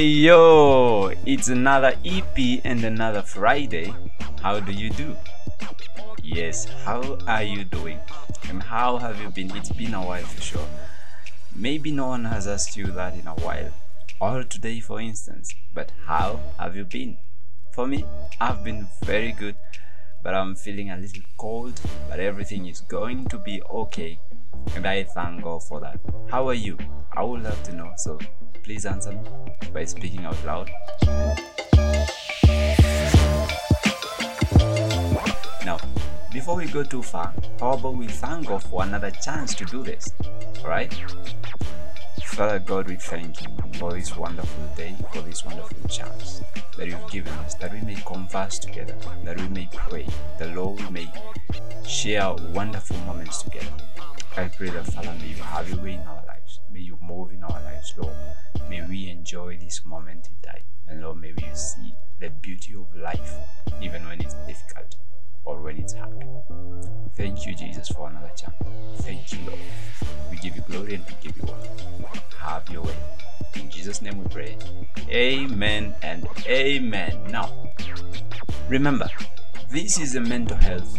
Hey yo, it's another EP and another Friday. How do you do? Yes, how are you doing? And how have you been? It's been a while for sure. Maybe no one has asked you that in a while, or today for instance, but how have you been? For me, I've been very good, but I'm feeling a little cold, but everything is going to be okay, and I thank God for that. How are you? I would love to know, so please answer me by speaking out loud. Now, before we go too far, how about we thank God for another chance to do this? Alright? Father God, we thank you for this wonderful day, for this wonderful chance that you've given us, that we may converse together, that we may pray, that Lord we may share wonderful moments together. I pray that Father, may you have your way in our lives. May you move in our lives, Lord. May we enjoy this moment in time. And Lord, may we see the beauty of life, even when it's difficult or when it's hard. Thank you, Jesus, for another chance. Thank you, Lord. We give you glory and we give you honor. Have your way. In Jesus' name we pray. Amen and amen. Now, remember, this is a mental health.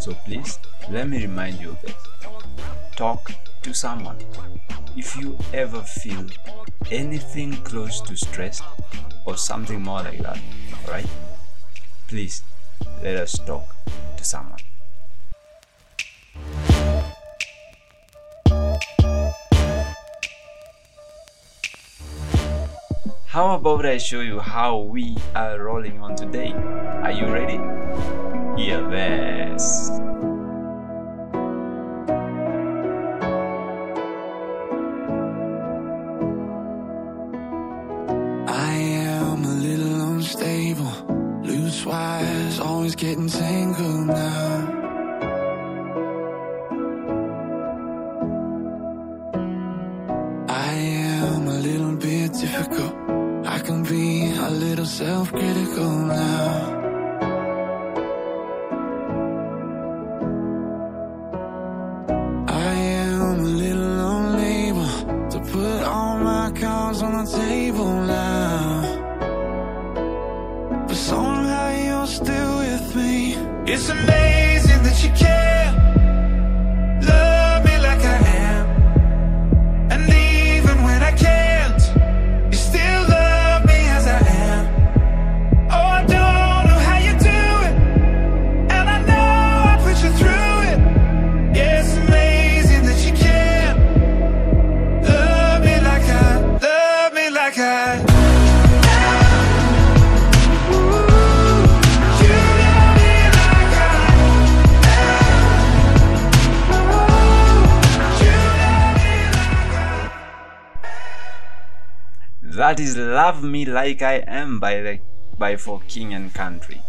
So please, let me remind you of this. Talk to someone. If you ever feel anything close to stress or something more like that, alright? Please let us talk to someone. How about I show you how we are rolling on today? Are you ready? Hear this. Getting tangled now. That is Love Me Like I Am by the by For King and Country.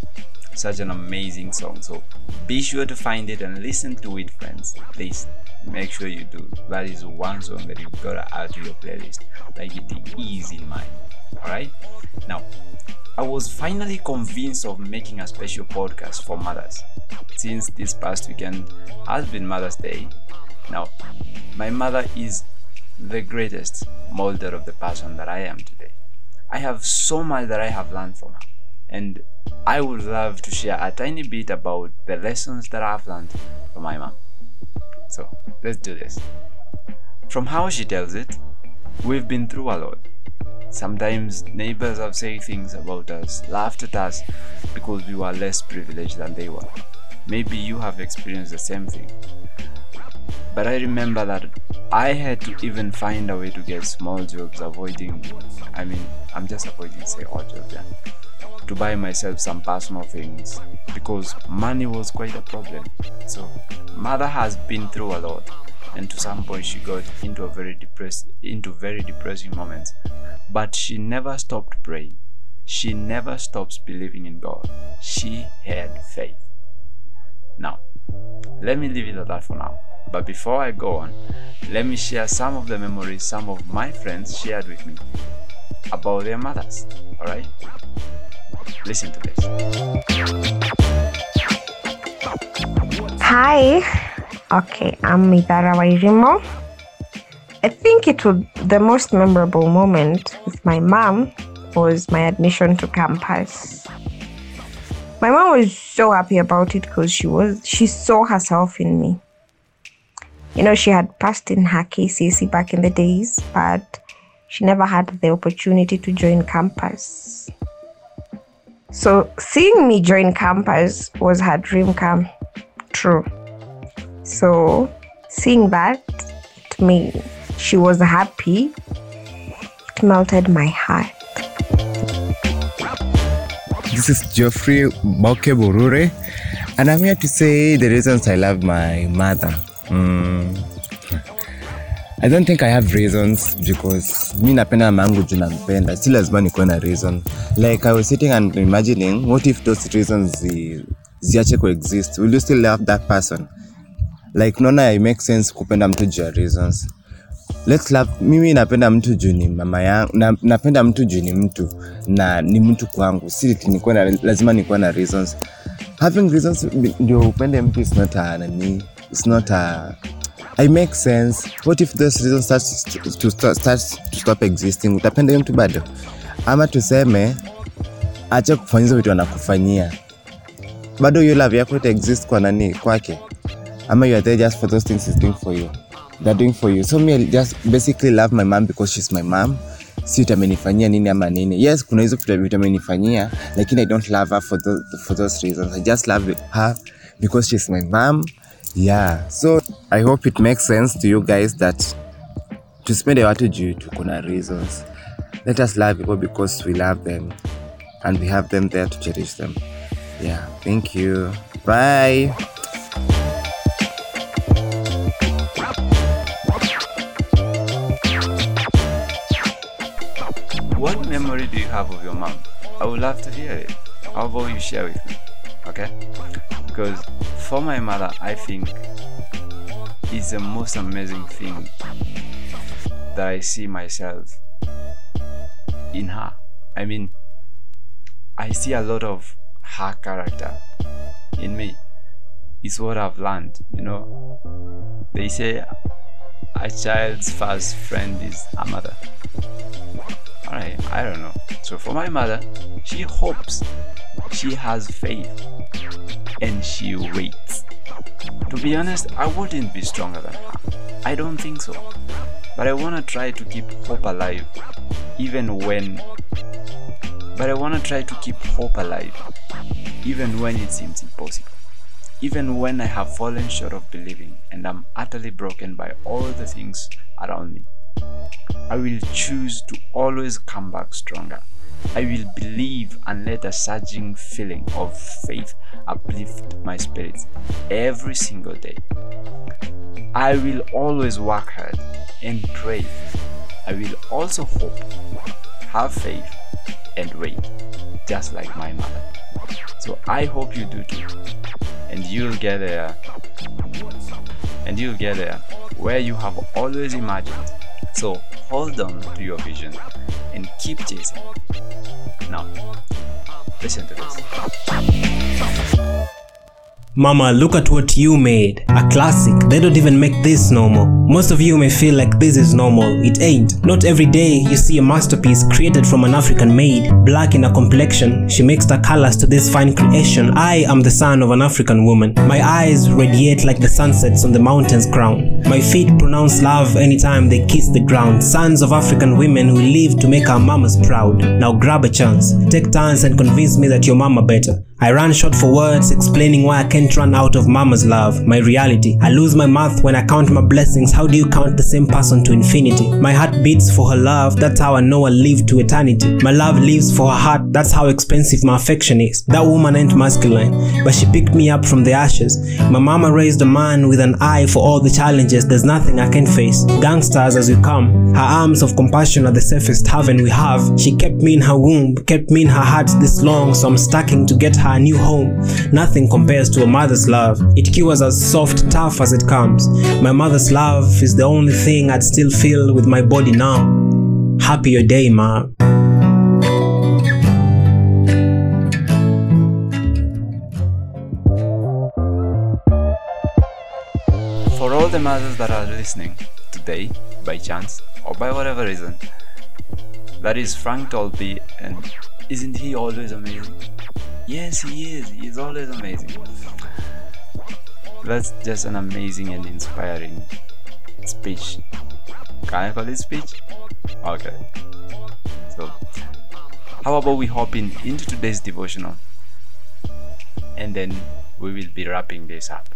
Such an amazing song. So be sure to find it and listen to it, friends. Please make sure you do. That is one song that you've gotta add to your playlist. Like it is in mine. Alright? Now I was finally convinced of making a special podcast for mothers. Since this past weekend has been Mother's Day. Now, my mother is the greatest molder of the person that I am today. I have so much that I have learned from her, and I would love to share a tiny bit about the lessons that I've learned from my mom. So, let's do this. From how she tells it, we've been through a lot. Sometimes neighbors have said things about us, laughed at us because we were less privileged than they were. Maybe you have experienced the same thing. But I remember that I had to even find a way to get small jobs, avoiding, I mean, I'm just avoiding, say, odd jobs, yeah, to buy myself some personal things because money was quite a problem. So, mother has been through a lot, and to some point she got into a very depressed, into very depressing moments. But she never stopped praying. She never stops believing in God. She had faith. Now, let me leave it at that for now. But before I go on, let me share some of the memories some of my friends shared with me about their mothers. Alright? Listen to this. Hi. Okay, I'm Mitara Wairimu. I think it would the most memorable moment with my mom was my admission to campus. My mom was so happy about it because she was she saw herself in me. You know, she had passed in her KCSE back in the days, but she never had the opportunity to join campus. So seeing me join campus was her dream come true. So seeing that it made she was happy. It melted my heart. This is Geoffrey bokoburure and I'm here to say the reasons I love my mother. Mm. I don't think I have reasons because mi napenda mama yangu juu nampenda, si lazima nikuwe na reason. Like I was sitting and imagining what if those reasons zi, ziache kuexist, Will you still love that person? Like naona it makes sense kupenda mtu juu ya reasons. Let's love, mimi napenda mtu juu ni mama yangu na, napenda mtu juu ni mtu na ni mtu kwangu si nikuwe na, lazima nikuwe na reasons having reasons ndio upende mtu is not a nani it's not a I make sense. What if those reasons starts to, to, start, to stop existing? Utapenda hiyo mtu bado? Ama tuseme acha kufanya hizo vitu anakufanyia. Bado hiyo love yako ita kwa nani kwake? Ama you are there just for those things he's doing for you. They're doing for you. So me I just basically love my mom because she's my mom. Si utamenifanyia nini ama nini? Yes kuna hizo vitu lakini i don't love her for those, for those reasons. I just love her because she's my mom yeah so i hope it makes sense to you guys that tusipende watu juu tuko na reasons let us love people because we love them and we have them there to cherish them yeah thank you bye What memory do you have of your mom? I would love to hear it. How about you share with me? Okay? Because for my mother, I think it's the most amazing thing that I see myself in her. I mean, I see a lot of her character in me. It's what I've learned, you know. They say a child's first friend is a mother. Alright, I don't know. So for my mother, she hopes, she has faith, and she waits. To be honest, I wouldn't be stronger than her. I don't think so. But I wanna try to keep hope alive, even when. But I wanna try to keep hope alive, even when it seems impossible. Even when I have fallen short of believing and I'm utterly broken by all the things around me. I will choose to always come back stronger. I will believe and let a surging feeling of faith uplift my spirits every single day. I will always work hard and pray. I will also hope, have faith, and wait, just like my mother. So I hope you do too. And you'll get there. And you'll get there where you have always imagined. So hold on to your vision and keep chasing. Now, listen to this. Mama, look at what you made. A classic. They don't even make this normal. Most of you may feel like this is normal. It ain't. Not every day you see a masterpiece created from an African maid. Black in her complexion, she mixed her colors to this fine creation. I am the son of an African woman. My eyes radiate like the sunsets on the mountain's crown. My feet pronounce love anytime they kiss the ground. Sons of African women who live to make our mamas proud. Now grab a chance. Take turns and convince me that your mama better. I run short for words explaining why I can't run out of mama's love, my reality. I lose my mouth when I count my blessings. How do you count the same person to infinity? My heart beats for her love, that's how I know I live to eternity. My love lives for her heart, that's how expensive my affection is. That woman ain't masculine, but she picked me up from the ashes. My mama raised a man with an eye for all the challenges, there's nothing I can face. Gangsters as we come, her arms of compassion are the safest haven we have. She kept me in her womb, kept me in her heart this long, so I'm stacking to get her a new home. Nothing compares to a mother's love. It cures as soft, tough as it comes. My mother's love is the only thing I'd still feel with my body now. Happy your day, ma. For all the mothers that are listening today, by chance or by whatever reason. That is Frank Tolby, and isn't he always amazing? Yes, he is. He's always amazing. That's just an amazing and inspiring speech. Can I call it speech? Okay. So, how about we hop in into today's devotional, and then we will be wrapping this up.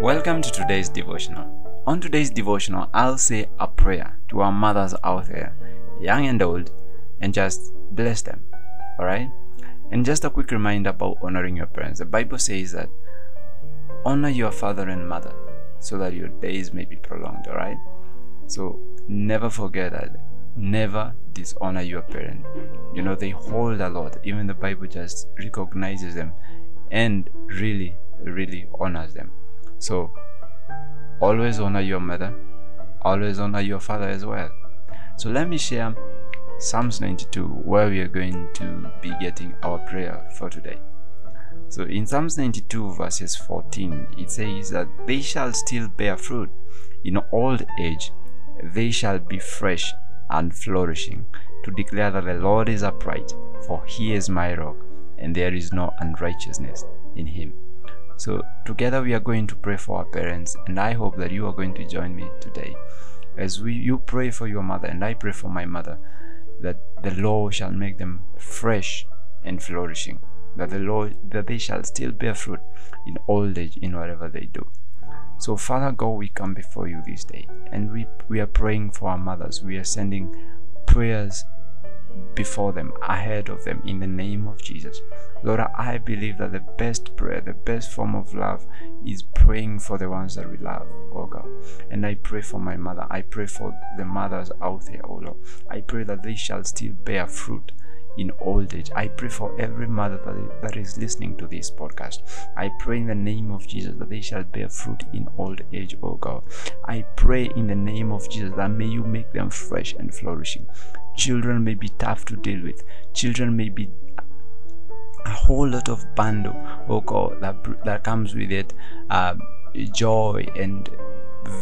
Welcome to today's devotional. On today's devotional, I'll say a prayer to our mothers out there, young and old, and just bless them. Alright? And just a quick reminder about honoring your parents. The Bible says that honor your father and mother so that your days may be prolonged. Alright? So never forget that. Never dishonor your parent. You know, they hold a lot. Even the Bible just recognizes them and really, really honors them. So, always honor your mother, always honor your father as well. So, let me share Psalms 92, where we are going to be getting our prayer for today. So, in Psalms 92, verses 14, it says that they shall still bear fruit in old age, they shall be fresh and flourishing, to declare that the Lord is upright, for he is my rock, and there is no unrighteousness in him. So, together we are going to pray for our parents, and I hope that you are going to join me today. As we, you pray for your mother, and I pray for my mother, that the Lord shall make them fresh and flourishing, that the Lord that they shall still bear fruit in old age in whatever they do. So, Father God, we come before you this day, and we we are praying for our mothers. We are sending prayers before them, ahead of them, in the name of Jesus. Lord, I believe that the best prayer, the best form of love is praying for the ones that we love, oh God. And I pray for my mother. I pray for the mothers out there, oh Lord. I pray that they shall still bear fruit in old age. I pray for every mother that, is listening to this podcast. I pray in the name of Jesus that they shall bear fruit in old age, oh God. I pray in the name of Jesus that may you make them fresh and flourishing. Children may be tough to deal with. Children may be a whole lot of bundle, oh God, that that comes with it, uh, joy and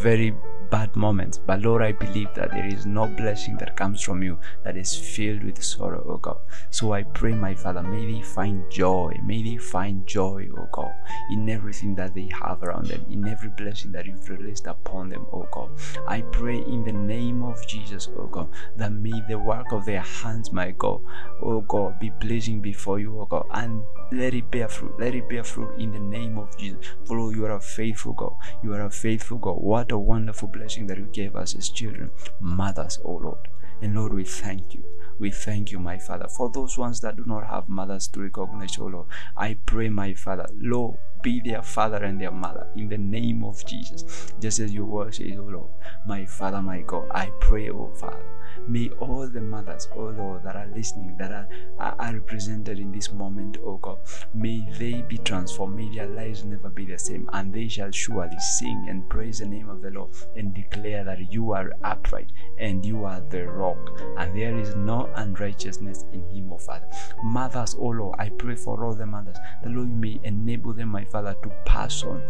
very bad moments. But Lord, I believe that there is no blessing that comes from you that is filled with sorrow, oh God. So I pray, my Father, may they find joy. May they find joy, oh God, in everything that they have around them, in every blessing that you've released upon them, oh God. I pray in the name of Jesus, O God, that may the work of their hands, my God, O God, be pleasing before you, O God, and let it bear fruit. Let it bear fruit in the name of Jesus. For you are a faithful God. You are a faithful God. What a wonderful blessing that you gave us as children, mothers, oh Lord. And Lord, we thank you. We thank you, my Father. For those ones that do not have mothers to recognize, oh Lord, I pray, my Father, Lord, be their father and their mother in the name of Jesus. Just as your word says, oh Lord, my Father, my God, I pray, oh Father. May all the mothers, oh Lord, that are listening, that are, are, are represented in this moment, oh God, may they be transformed. May their lives never be the same. And they shall surely sing and praise the name of the Lord and declare that you are upright and you are the rock, and there is no unrighteousness in him, oh Father. Mothers, oh Lord, I pray for all the mothers, the Lord may enable them, my Father, to pass on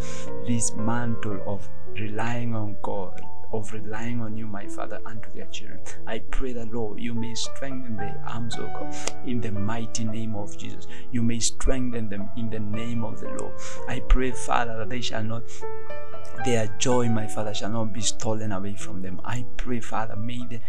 this mantle of relying on God of relying on you, my Father, unto their children. I pray that, Lord, you may strengthen their arms, O God, in the mighty name of Jesus. You may strengthen them in the name of the Lord. I pray, Father, that they shall not their joy, my Father, shall not be stolen away from them. I pray, Father, may the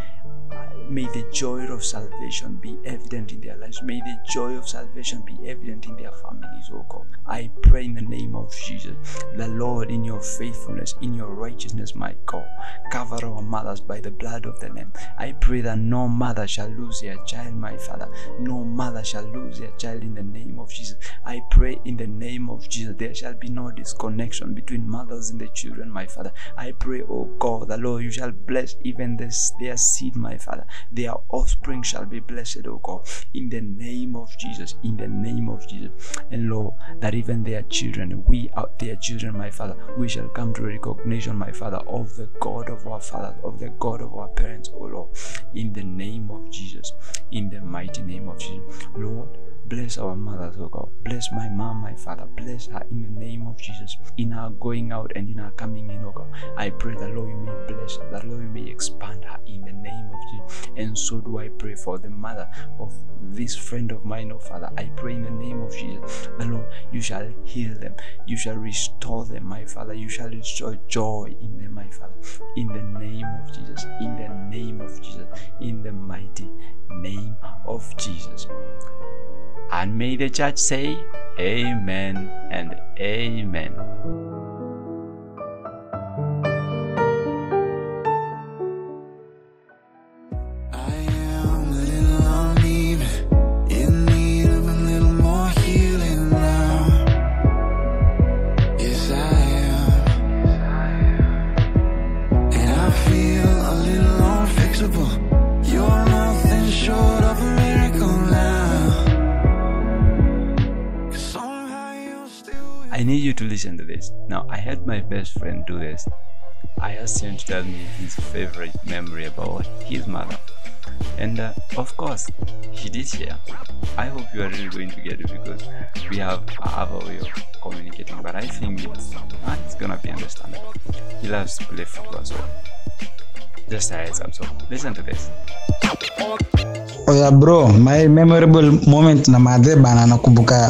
may the joy of salvation be evident in their lives. May the joy of salvation be evident in their families, oh God. I pray in the name of Jesus, the Lord, in your faithfulness, in your righteousness, my God, cover our mothers by the blood of the Lamb. I pray that no mother shall lose their child, my Father. No mother shall lose their child in the name of Jesus. I pray in the name of Jesus, there shall be no disconnection between mothers and the children, my Father. I pray, oh God, the Lord, you shall bless even this their seed, my Father. Their offspring shall be blessed, O God, in the name of Jesus, in the name of Jesus. And Lord, that even their children, we are their children, my Father, we shall come to recognition, my Father, of the God of our fathers, of the God of our parents, O Lord, in the name of Jesus, in the mighty name of Jesus. Lord, Bless our mothers, oh God. Bless my mom, my father. Bless her in the name of Jesus. In our going out and in our coming in, oh God. I pray that Lord you may bless her, that Lord you may expand her in the name of Jesus. And so do I pray for the mother of this friend of mine, oh Father. I pray in the name of Jesus the Lord you shall heal them, you shall restore them, my Father. You shall restore joy in them, my Father. In the name of Jesus, in the name of Jesus, in the mighty name of Jesus. And may the judge say, Amen and Amen. Need you to listen to this. Now, I had my best friend do this. I asked him to tell me his favorite memory about his mother. And uh, of course, he did share. I hope you are really going to get it because we have our way of communicating, but I think it's, uh, it's gonna be understandable. He loves to play football, so just a heads up. So listen to this. Oh yeah, bro my memorable moment na madhe bana nakumbuka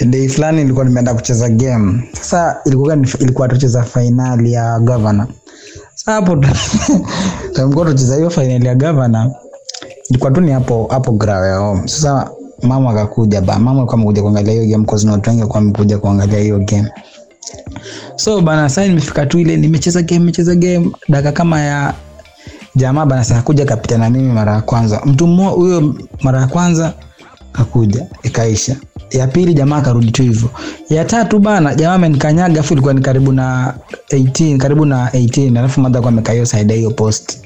day fulani nilikuwa nimeenda kucheza game. Sasa ilikuwa ilikuwa tucheza fainali ya gavana sasa hapo tamkuwa tucheza hiyo fainali ya gavana ilikuwa tu ni hapo hapo grawe ya home. Sasa mama akakuja ba mama alikuwa amekuja kuangalia hiyo game cause watu wengi walikuwa wamekuja kuangalia hiyo game. So bana sasa nimefika tu ile nimecheza game nimecheza game. Dakika kama ya jamaa bana sasa kuja kapita na mimi mara ya kwanza. Mtu mmoja huyo mara ya kwanza kakuja ikaisha ya pili jamaa akarudi tu hivyo. Ya tatu bana jamaa amenikanyaga afu ilikuwa ni karibu na 18 karibu na 18 alafu madha kwa amekaa hiyo side hiyo post.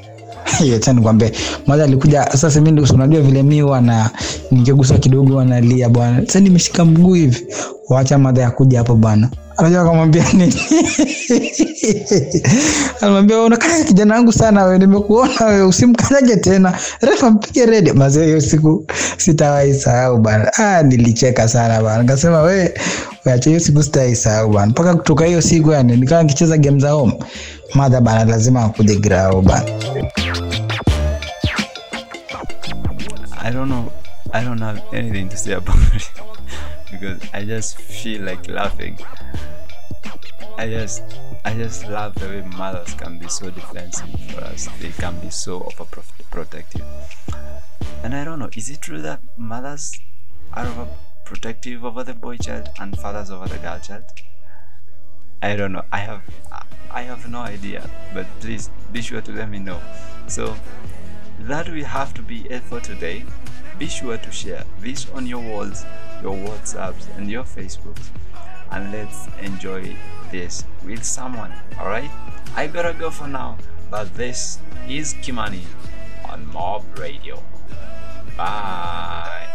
Hiyo tena nikwambie. Madha alikuja sasa mimi ndio unajua vile mimi wana nikigusa kidogo wanalia bwana. Sasa nimeshika mguu hivi. Waacha madha ya kuja hapo bwana anajua akamwambia nini? Anamwambia unakaa kijana wangu sana we nimekuona we usimkanyage tena. Refa mpige redi. Mazee hiyo siku sitawahi sahau bana ah nilicheka sana bana nikasema we acha hiyo siku sitawahi sahau bana mpaka kutoka hiyo siku yani nikawa nikicheza game za home. Madha bana lazima akuje grao bana I don't know. I don't have anything to say about it because I just feel like laughing. I just, I just love the way mothers can be so defensive for us. They can be so overprotective. And I don't know. Is it true that mothers are overprotective over the boy child and fathers over the girl child? I don't know. I have, I have no idea. But please be sure to let me know. So that will have to be it for today. Be sure to share this on your walls, your WhatsApps, and your Facebooks. And let's enjoy this with someone. Alright? I gotta go for now. But this is Kimani on Mob Radio. Bye.